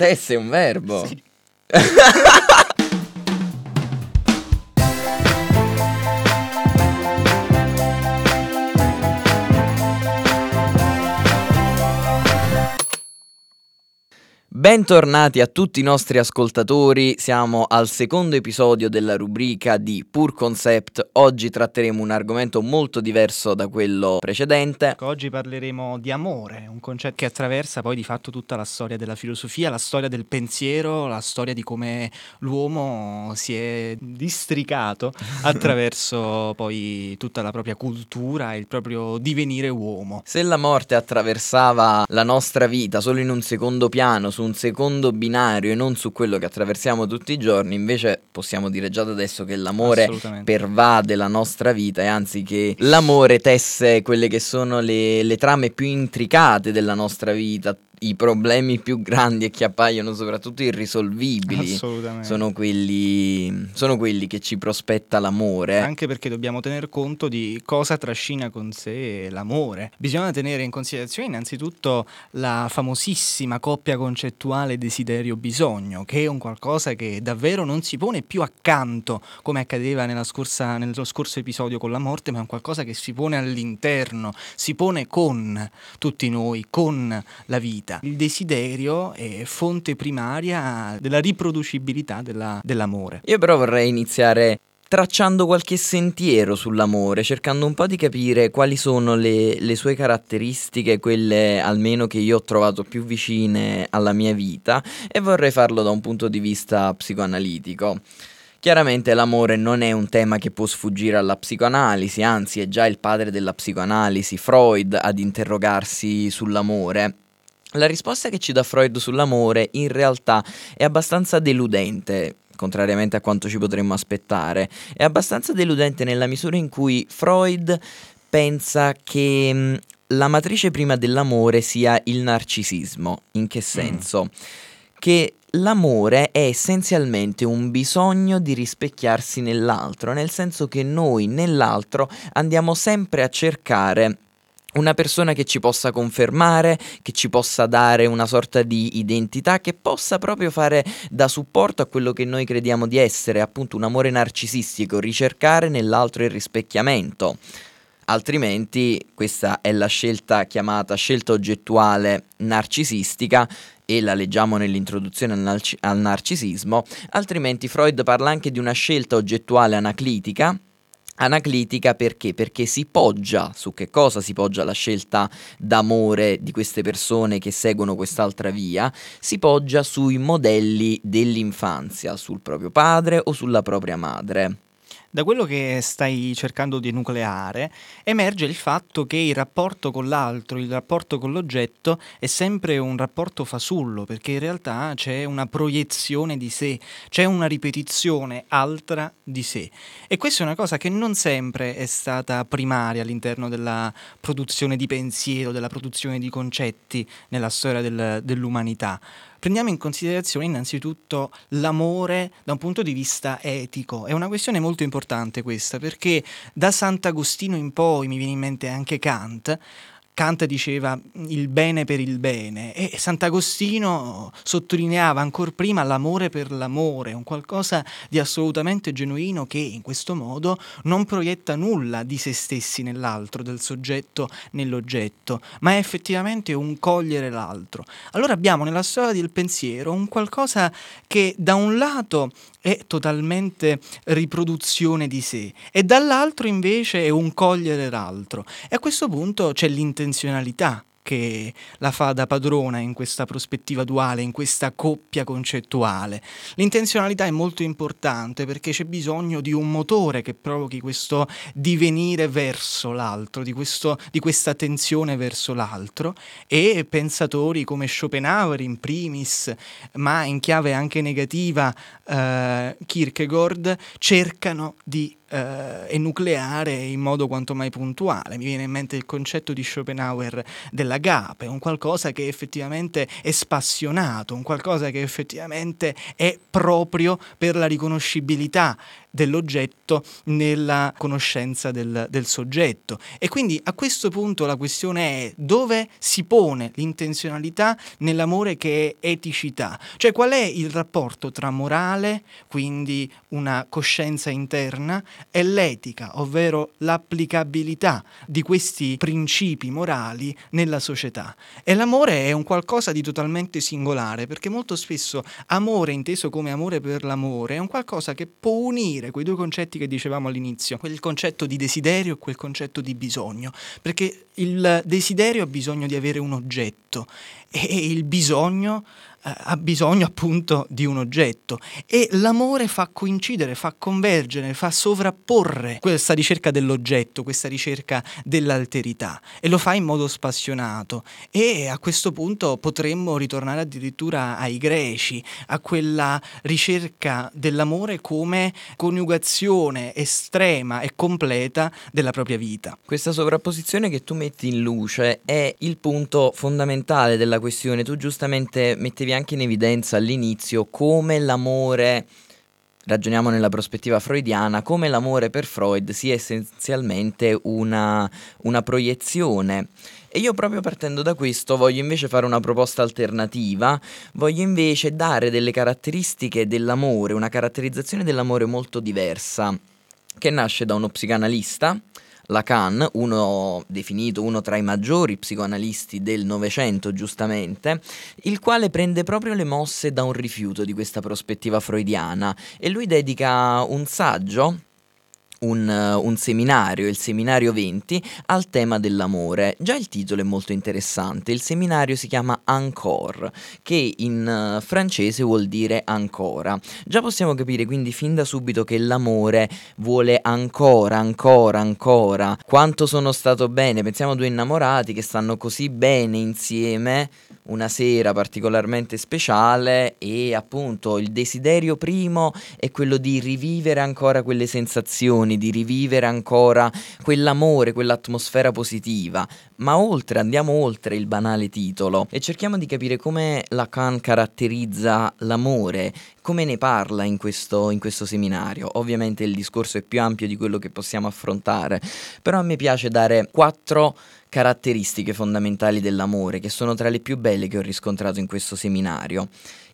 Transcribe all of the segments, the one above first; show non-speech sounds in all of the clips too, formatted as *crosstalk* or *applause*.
Tesse è un verbo. Sì. *laughs* Bentornati a tutti i nostri ascoltatori, siamo al secondo episodio della rubrica di Pur Concept. Oggi tratteremo un argomento molto diverso da quello precedente. Ecco, Oggi parleremo di amore, un concetto che attraversa poi di fatto tutta la storia della filosofia, la storia del pensiero, la storia di come l'uomo si è districato *laughs* attraverso poi tutta la propria cultura e il proprio divenire uomo. Se la morte attraversava la nostra vita solo in un secondo piano, su un secondo binario e non su quello che attraversiamo tutti i giorni, invece possiamo dire già da adesso che l'amore pervade la nostra vita e anzi che l'amore tesse quelle che sono le, le trame più intricate della nostra vita, i problemi più grandi e che appaiono soprattutto irrisolvibili. Sono quelli, sono quelli che ci prospetta l'amore. Anche perché dobbiamo tener conto di cosa trascina con sé l'amore. Bisogna tenere in considerazione innanzitutto la famosissima coppia concettuale desiderio-bisogno, che è un qualcosa che davvero non si pone più accanto, come accadeva nella scorsa- nello scorso episodio con la morte, ma è un qualcosa che si pone all'interno, si pone con tutti noi, con la vita. Il desiderio è fonte primaria della riproducibilità della- dell'amore. Io però vorrei iniziare tracciando qualche sentiero sull'amore, cercando un po' di capire quali sono le, le sue caratteristiche, quelle almeno che io ho trovato più vicine alla mia vita, e vorrei farlo da un punto di vista psicoanalitico. Chiaramente l'amore non è un tema che può sfuggire alla psicoanalisi, anzi è già il padre della psicoanalisi, Freud, ad interrogarsi sull'amore. La risposta che ci dà Freud sull'amore in realtà è abbastanza deludente, contrariamente a quanto ci potremmo aspettare. È abbastanza deludente nella misura in cui Freud pensa che mh, la matrice prima dell'amore sia il narcisismo. In che senso? Che l'amore è essenzialmente un bisogno di rispecchiarsi nell'altro, nel senso che noi nell'altro andiamo sempre a cercare una persona che ci possa confermare, che ci possa dare una sorta di identità, che possa proprio fare da supporto a quello che noi crediamo di essere, appunto un amore narcisistico, ricercare nell'altro il rispecchiamento. Altrimenti questa è la scelta chiamata scelta oggettuale narcisistica e la leggiamo nell'introduzione al, narci- al narcisismo, altrimenti Freud parla anche di una scelta oggettuale anaclitica, Anaclitica perché? Perché si poggia su che cosa si poggia la scelta d'amore di queste persone che seguono quest'altra via? Si poggia sui modelli dell'infanzia, sul proprio padre o sulla propria madre. Da quello che stai cercando di nucleare emerge il fatto che il rapporto con l'altro, il rapporto con l'oggetto è sempre un rapporto fasullo, perché in realtà c'è una proiezione di sé, c'è una ripetizione altra di sé. E questa è una cosa che non sempre è stata primaria all'interno della produzione di pensiero, della produzione di concetti nella storia del- dell'umanità. Prendiamo in considerazione innanzitutto l'amore da un punto di vista etico. È una questione molto importante questa, perché da Sant'Agostino in poi, mi viene in mente anche Kant, Kant diceva il bene per il bene e Sant'Agostino sottolineava ancora prima l'amore per l'amore, un qualcosa di assolutamente genuino che in questo modo non proietta nulla di se stessi nell'altro, del soggetto nell'oggetto, ma è effettivamente un cogliere l'altro. Allora abbiamo nella storia del pensiero un qualcosa che da un lato è totalmente riproduzione di sé e dall'altro invece è un cogliere l'altro. E a questo punto c'è l'intenzionalità che la fa da padrona in questa prospettiva duale, in questa coppia concettuale. L'intenzionalità è molto importante perché c'è bisogno di un motore che provochi questo divenire verso l'altro, di, questo, di questa tensione verso l'altro e pensatori come Schopenhauer in primis, ma in chiave anche negativa eh, Kierkegaard, cercano di eh, enucleare in modo quanto mai puntuale. Mi viene in mente il concetto di Schopenhauer dell'agape, un qualcosa che effettivamente è spassionato, un qualcosa che effettivamente è proprio per la riconoscibilità dell'oggetto nella conoscenza del, del soggetto. E quindi a questo punto la questione è dove si pone l'intenzionalità nell'amore che è eticità, cioè qual è il rapporto tra morale, quindi una coscienza interna, e l'etica, ovvero l'applicabilità di questi principi morali nella società. E l'amore è un qualcosa di totalmente singolare, perché molto spesso amore inteso come amore per l'amore è un qualcosa che può unire quei due concetti che dicevamo all'inizio, quel concetto di desiderio e quel concetto di bisogno, perché il desiderio ha bisogno di avere un oggetto e il bisogno ha bisogno appunto di un oggetto e l'amore fa coincidere, fa convergere, fa sovrapporre questa ricerca dell'oggetto, questa ricerca dell'alterità e lo fa in modo spassionato e a questo punto potremmo ritornare addirittura ai greci, a quella ricerca dell'amore come coniugazione estrema e completa della propria vita. Questa sovrapposizione che tu metti in luce è il punto fondamentale della questione. Tu giustamente mettevi mettevi anche in evidenza all'inizio come l'amore, ragioniamo nella prospettiva freudiana, come l'amore per Freud sia essenzialmente una, una proiezione. E io proprio partendo da questo voglio invece fare una proposta alternativa, voglio invece dare delle caratteristiche dell'amore, una caratterizzazione dell'amore molto diversa, che nasce da uno psicanalista Lacan, uno definito uno tra i maggiori psicoanalisti del Novecento, giustamente, il quale prende proprio le mosse da un rifiuto di questa prospettiva freudiana. E lui dedica un saggio un, un, seminario, il seminario 20, al tema dell'amore. Già il titolo è molto interessante, il seminario si chiama Encore, che in uh, francese vuol dire ancora. Già possiamo capire quindi fin da subito che l'amore vuole ancora, ancora, ancora. Quanto sono stato bene, pensiamo a due innamorati che stanno così bene insieme una sera particolarmente speciale e appunto il desiderio primo è quello di rivivere ancora quelle sensazioni, di rivivere ancora quell'amore, quell'atmosfera positiva, ma oltre, andiamo oltre il banale titolo e cerchiamo di capire come Lacan caratterizza l'amore, come ne parla in questo, in questo seminario. Ovviamente il discorso è più ampio di quello che possiamo affrontare, però a me piace dare quattro caratteristiche fondamentali dell'amore che sono tra le più belle che ho riscontrato in questo seminario.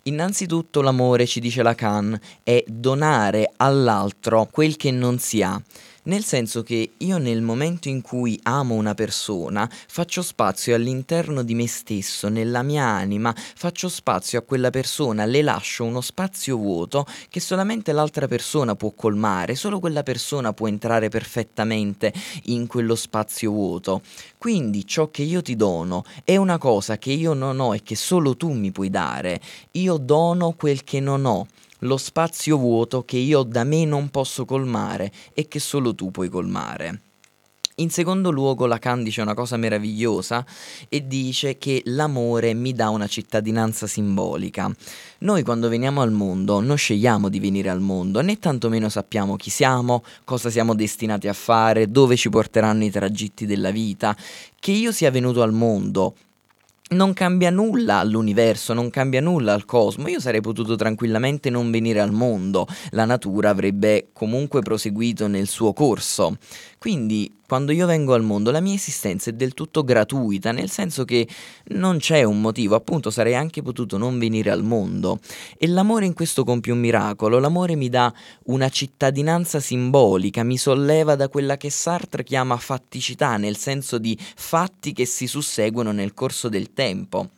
Innanzitutto l'amore, ci dice Lacan, è donare all'altro quel che non si ha nel senso che io nel momento in cui amo una persona faccio spazio all'interno di me stesso, nella mia anima, faccio spazio a quella persona, le lascio uno spazio vuoto che solamente l'altra persona può colmare, solo quella persona può entrare perfettamente in quello spazio vuoto. Quindi ciò che io ti dono è una cosa che io non ho e che solo tu mi puoi dare. Io dono quel che non ho lo spazio vuoto che io da me non posso colmare e che solo tu puoi colmare. In secondo luogo Lacan dice una cosa meravigliosa e dice che l'amore mi dà una cittadinanza simbolica. Noi quando veniamo al mondo non scegliamo di venire al mondo, né tantomeno sappiamo chi siamo, cosa siamo destinati a fare, dove ci porteranno i tragitti della vita. Che io sia venuto al mondo non cambia nulla all'universo, non cambia nulla al cosmo. Io sarei potuto tranquillamente non venire al mondo, la natura avrebbe comunque proseguito nel suo corso. Quindi quando io vengo al mondo la mia esistenza è del tutto gratuita, nel senso che non c'è un motivo, appunto sarei anche potuto non venire al mondo. E l'amore in questo compie un miracolo, l'amore mi dà una cittadinanza simbolica, mi solleva da quella che Sartre chiama fatticità, nel senso di fatti che si susseguono nel corso del tempo.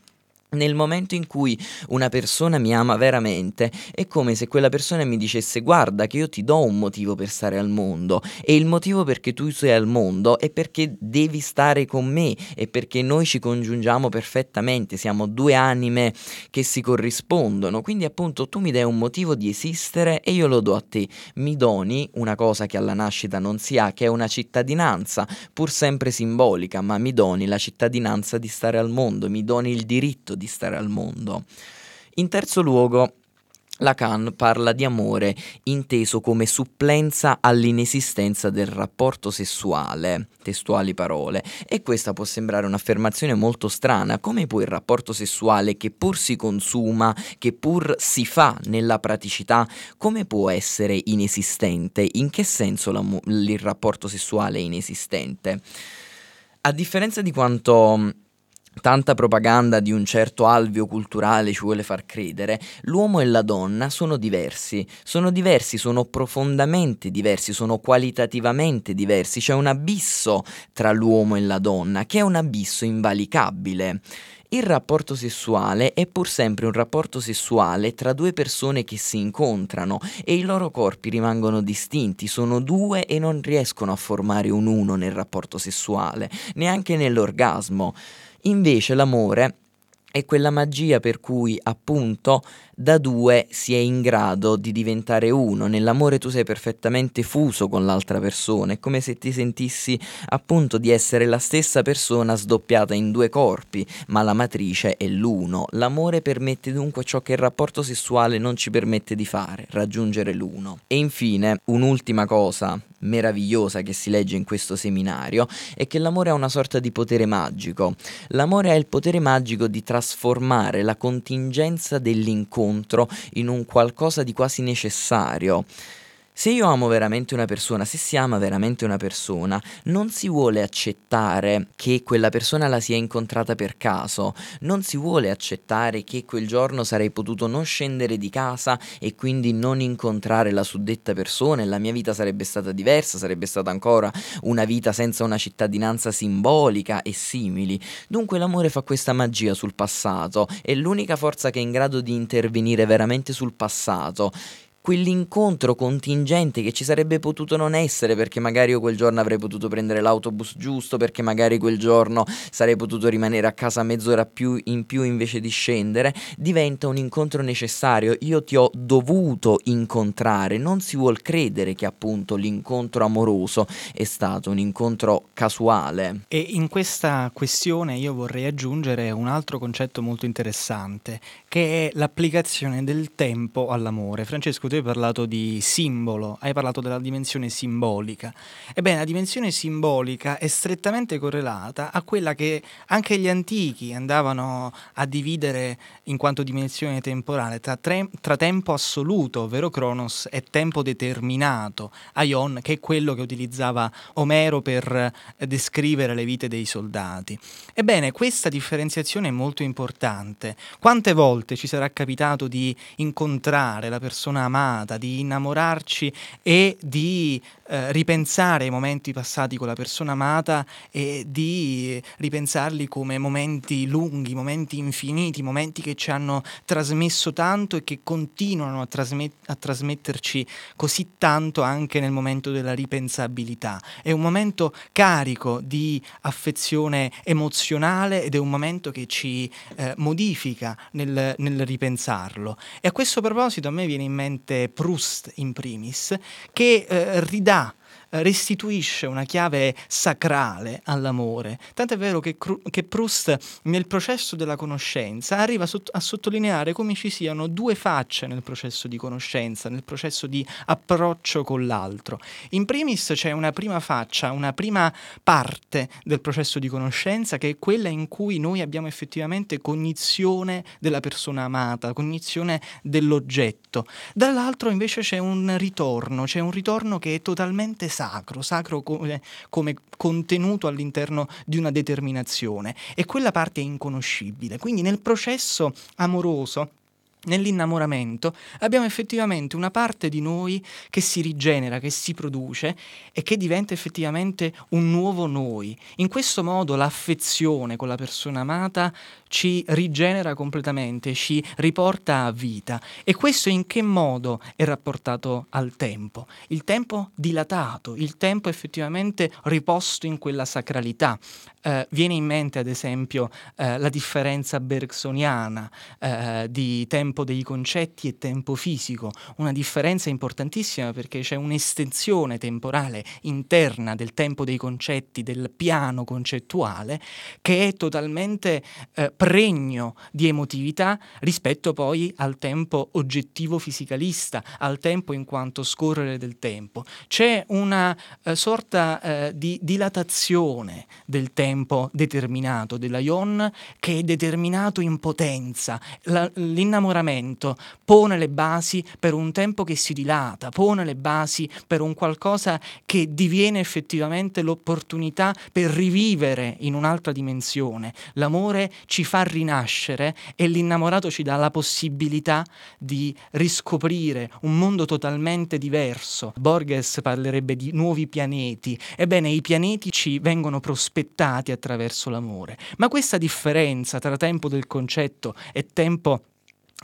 Nel momento in cui una persona mi ama veramente, è come se quella persona mi dicesse guarda che io ti do un motivo per stare al mondo e il motivo perché tu sei al mondo è perché devi stare con me e perché noi ci congiungiamo perfettamente, siamo due anime che si corrispondono, quindi appunto tu mi dai un motivo di esistere e io lo do a te, mi doni una cosa che alla nascita non si ha, che è una cittadinanza, pur sempre simbolica, ma mi doni la cittadinanza di stare al mondo, mi doni il diritto di stare al mondo. In terzo luogo, Lacan parla di amore inteso come supplenza all'inesistenza del rapporto sessuale, testuali parole, e questa può sembrare un'affermazione molto strana, come può il rapporto sessuale che pur si consuma, che pur si fa nella praticità, come può essere inesistente? In che senso il rapporto sessuale è inesistente? A differenza di quanto tanta propaganda di un certo alveo culturale ci vuole far credere, l'uomo e la donna sono diversi, sono diversi, sono profondamente diversi, sono qualitativamente diversi, c'è un abisso tra l'uomo e la donna che è un abisso invalicabile. Il rapporto sessuale è pur sempre un rapporto sessuale tra due persone che si incontrano e i loro corpi rimangono distinti, sono due e non riescono a formare un uno nel rapporto sessuale, neanche nell'orgasmo. Invece l'amore è quella magia per cui appunto da due si è in grado di diventare uno. Nell'amore tu sei perfettamente fuso con l'altra persona, è come se ti sentissi appunto di essere la stessa persona sdoppiata in due corpi, ma la matrice è l'uno. L'amore permette dunque ciò che il rapporto sessuale non ci permette di fare, raggiungere l'uno. E infine, un'ultima cosa meravigliosa che si legge in questo seminario è che l'amore ha una sorta di potere magico. L'amore ha il potere magico di trasformare la contingenza dell'incontro in un qualcosa di quasi necessario. Se io amo veramente una persona, se si ama veramente una persona, non si vuole accettare che quella persona la sia incontrata per caso, non si vuole accettare che quel giorno sarei potuto non scendere di casa e quindi non incontrare la suddetta persona e la mia vita sarebbe stata diversa, sarebbe stata ancora una vita senza una cittadinanza simbolica e simili. Dunque l'amore fa questa magia sul passato, è l'unica forza che è in grado di intervenire veramente sul passato quell'incontro contingente che ci sarebbe potuto non essere perché magari io quel giorno avrei potuto prendere l'autobus giusto, perché magari quel giorno sarei potuto rimanere a casa mezz'ora più in più invece di scendere, diventa un incontro necessario. Io ti ho dovuto incontrare, non si vuol credere che appunto l'incontro amoroso è stato un incontro casuale. E in questa questione io vorrei aggiungere un altro concetto molto interessante, che è l'applicazione del tempo all'amore. Francesco, tu hai parlato di simbolo, hai parlato della dimensione simbolica. Ebbene, la dimensione simbolica è strettamente correlata a quella che anche gli antichi andavano a dividere in quanto dimensione temporale tra, tre, tra tempo assoluto, ovvero Cronos, e tempo determinato, Aion, che è quello che utilizzava Omero per descrivere le vite dei soldati. Ebbene, questa differenziazione è molto importante. Quante volte ci sarà capitato di incontrare la persona amata? Amata, di innamorarci e di eh, ripensare ai momenti passati con la persona amata e di ripensarli come momenti lunghi, momenti infiniti, momenti che ci hanno trasmesso tanto e che continuano a, trasmet- a trasmetterci così tanto anche nel momento della ripensabilità. È un momento carico di affezione emozionale ed è un momento che ci eh, modifica nel, nel ripensarlo. E a questo proposito a me viene in mente Proust in primis, che eh, ridà restituisce una chiave sacrale all'amore. Tant'è vero che, che Proust nel processo della conoscenza arriva a sottolineare come ci siano due facce nel processo di conoscenza, nel processo di approccio con l'altro. In primis c'è una prima faccia, una prima parte del processo di conoscenza che è quella in cui noi abbiamo effettivamente cognizione della persona amata, cognizione dell'oggetto. Dall'altro invece c'è un ritorno, c'è un ritorno che è totalmente sacro, sacro come, come contenuto all'interno di una determinazione e quella parte è inconoscibile. Quindi nel processo amoroso nell'innamoramento abbiamo effettivamente una parte di noi che si rigenera, che si produce e che diventa effettivamente un nuovo noi. In questo modo l'affezione con la persona amata ci rigenera completamente, ci riporta a vita. E questo in che modo è rapportato al tempo? Il tempo dilatato, il tempo effettivamente riposto in quella sacralità. Eh, viene in mente ad esempio eh, la differenza bergsoniana eh, di tempo dei concetti e tempo fisico, una differenza importantissima perché c'è un'estensione temporale interna del tempo dei concetti, del piano concettuale, che è totalmente eh, pregno di emotività rispetto poi al tempo oggettivo fisicalista, al tempo in quanto scorrere del tempo. C'è una eh, sorta eh, di dilatazione del tempo determinato della Ion che è determinato in potenza. La, l'innamoramento pone le basi per un tempo che si dilata, pone le basi per un qualcosa che diviene effettivamente l'opportunità per rivivere in un'altra dimensione. L'amore ci fa rinascere e l'innamorato ci dà la possibilità di riscoprire un mondo totalmente diverso. Borges parlerebbe di nuovi pianeti. Ebbene, i pianeti ci vengono prospettati attraverso l'amore. Ma questa differenza tra tempo del concetto e tempo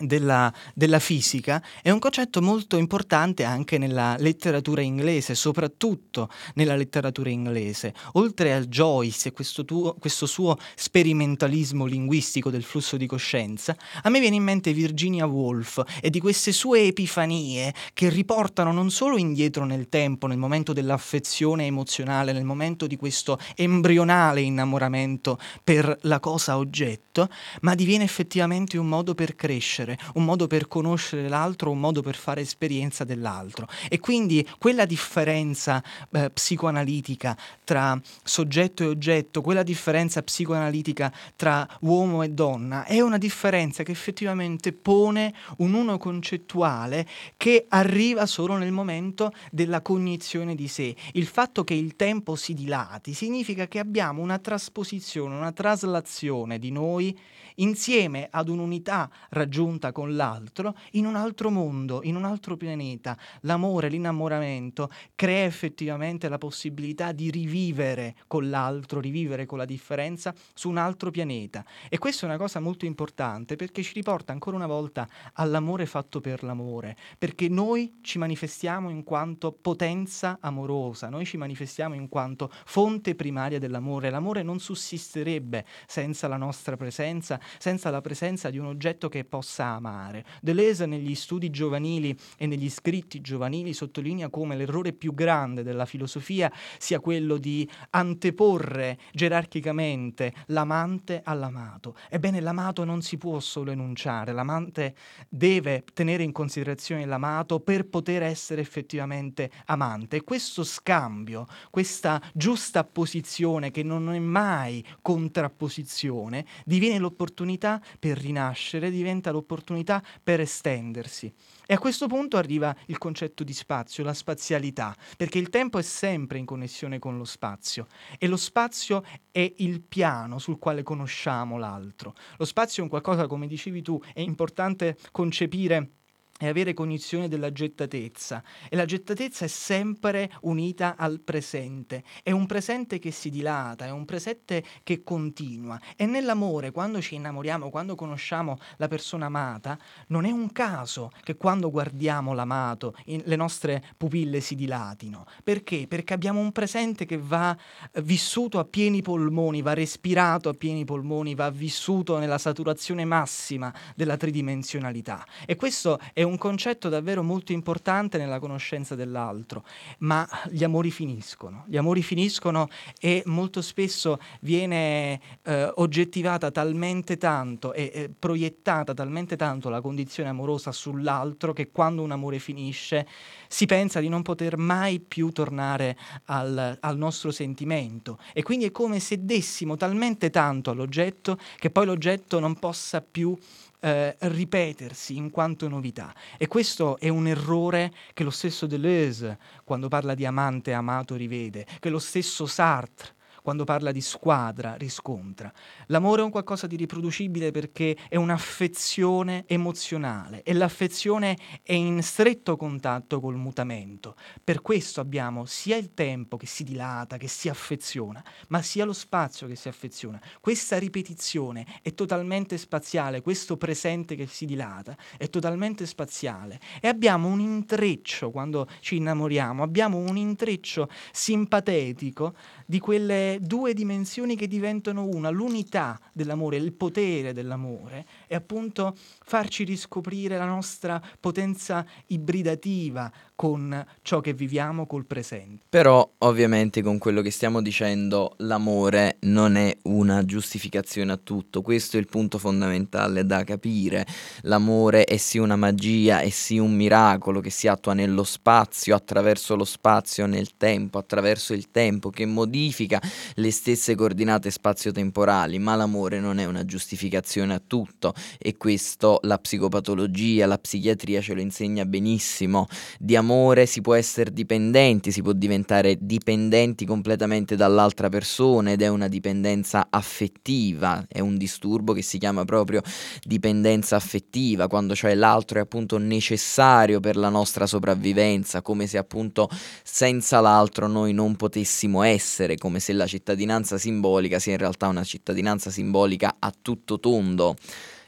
della, della, fisica è un concetto molto importante anche nella letteratura inglese, soprattutto nella letteratura inglese. Oltre a Joyce e questo, tuo, questo suo sperimentalismo linguistico del flusso di coscienza, a me viene in mente Virginia Woolf e di queste sue epifanie che riportano non solo indietro nel tempo, nel momento dell'affezione emozionale, nel momento di questo embrionale innamoramento per la cosa oggetto, ma diviene effettivamente un modo per crescere conoscere, un modo per conoscere l'altro, un modo per fare esperienza dell'altro. E quindi quella differenza eh, psicoanalitica tra soggetto e oggetto, quella differenza psicoanalitica tra uomo e donna, è una differenza che effettivamente pone un uno concettuale che arriva solo nel momento della cognizione di sé. Il fatto che il tempo si dilati significa che abbiamo una trasposizione, una traslazione di noi insieme ad un'unità raggiunta con l'altro in un altro mondo, in un altro pianeta. L'amore, l'innamoramento crea effettivamente la possibilità di rivivere con l'altro, rivivere con la differenza su un altro pianeta. E questa è una cosa molto importante perché ci riporta ancora una volta all'amore fatto per l'amore, perché noi ci manifestiamo in quanto potenza amorosa, noi ci manifestiamo in quanto fonte primaria dell'amore. L'amore non sussisterebbe senza la nostra presenza, senza la presenza di un oggetto che possa amare. Deleuze negli studi giovanili e negli scritti giovanili sottolinea come l'errore più grande della filosofia sia quello di anteporre gerarchicamente l'amante all'amato. Ebbene, l'amato non si può solo enunciare, l'amante deve tenere in considerazione l'amato per poter essere effettivamente amante. E questo scambio, questa giusta posizione che non è mai contrapposizione, diviene l'opportunità l'opportunità per rinascere, diventa l'opportunità per estendersi. E a questo punto arriva il concetto di spazio, la spazialità, perché il tempo è sempre in connessione con lo spazio e lo spazio è il piano sul quale conosciamo l'altro. Lo spazio è un qualcosa, come dicevi tu, è importante concepire è avere cognizione della gettatezza. E la gettatezza è sempre unita al presente, è un presente che si dilata, è un presente che continua. E nell'amore quando ci innamoriamo, quando conosciamo la persona amata, non è un caso che quando guardiamo l'amato in, le nostre pupille si dilatino, perché? Perché abbiamo un presente che va eh, vissuto a pieni polmoni, va respirato a pieni polmoni, va vissuto nella saturazione massima della tridimensionalità. E questo è un concetto davvero molto importante nella conoscenza dell'altro, ma gli amori finiscono, gli amori finiscono e molto spesso viene eh, oggettivata talmente tanto e eh, proiettata talmente tanto la condizione amorosa sull'altro che quando un amore finisce si pensa di non poter mai più tornare al, al nostro sentimento. E quindi è come se dessimo talmente tanto all'oggetto che poi l'oggetto non possa più eh, ripetersi in quanto novità. E questo è un errore che lo stesso Deleuze, quando parla di amante amato, rivede, che lo stesso Sartre quando parla di squadra riscontra. L'amore è un qualcosa di riproducibile perché è un'affezione emozionale e l'affezione è in stretto contatto col mutamento. Per questo abbiamo sia il tempo che si dilata, che si affeziona, ma sia lo spazio che si affeziona. Questa ripetizione è totalmente spaziale, questo presente che si dilata è totalmente spaziale e abbiamo un intreccio quando ci innamoriamo, abbiamo un intreccio simpatetico di quelle due dimensioni che diventano una, l'unità dell'amore, il potere dell'amore, e appunto farci riscoprire la nostra potenza ibridativa con ciò che viviamo col presente. Però ovviamente con quello che stiamo dicendo l'amore non è una giustificazione a tutto, questo è il punto fondamentale da capire. L'amore è sì una magia, è sì un miracolo che si attua nello spazio, attraverso lo spazio, nel tempo, attraverso il tempo, che modifica le stesse coordinate spazio-temporali, ma l'amore non è una giustificazione a tutto e questo la psicopatologia, la psichiatria ce lo insegna benissimo. Di amore si può essere dipendenti, si può diventare dipendenti completamente dall'altra persona ed è una dipendenza affettiva, è un disturbo che si chiama proprio dipendenza affettiva, quando cioè l'altro è appunto necessario per la nostra sopravvivenza, come se appunto senza l'altro noi non potessimo essere, come se la cittadinanza simbolica sia in realtà una cittadinanza simbolica a tutto tondo.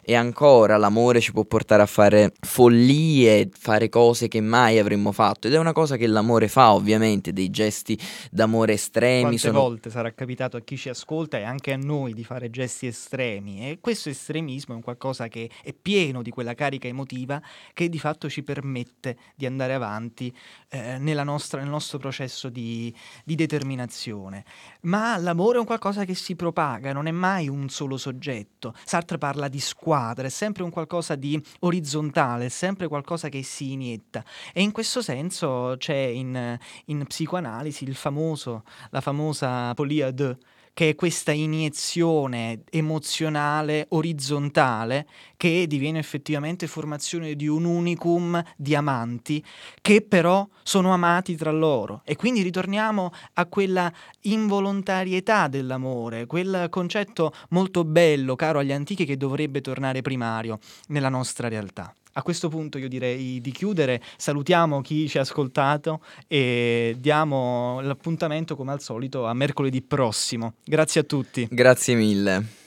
E ancora l'amore ci può portare a fare follie, fare cose che mai avremmo fatto. Ed è una cosa che l'amore fa, ovviamente, dei gesti d'amore estremi. Quante sono... volte sarà capitato a chi ci ascolta e anche a noi di fare gesti estremi. E questo estremismo è un qualcosa che è pieno di quella carica emotiva che di fatto ci permette di andare avanti eh, nostra, nel nostro processo di, di determinazione. Ma l'amore è un qualcosa che si propaga, non è mai un solo soggetto. Sartre parla di squadra squadra, è sempre un qualcosa di orizzontale, è sempre qualcosa che si inietta. E in questo senso c'è in, in psicoanalisi famoso, la famosa polia de che è questa iniezione emozionale orizzontale che diviene effettivamente formazione di un unicum di amanti che però sono amati tra loro. E quindi ritorniamo a quella involontarietà dell'amore, quel concetto molto bello, caro agli antichi, che dovrebbe tornare primario nella nostra realtà. A questo punto io direi di chiudere, salutiamo chi ci ha ascoltato e diamo l'appuntamento come al solito a mercoledì prossimo. Grazie a tutti. Grazie mille.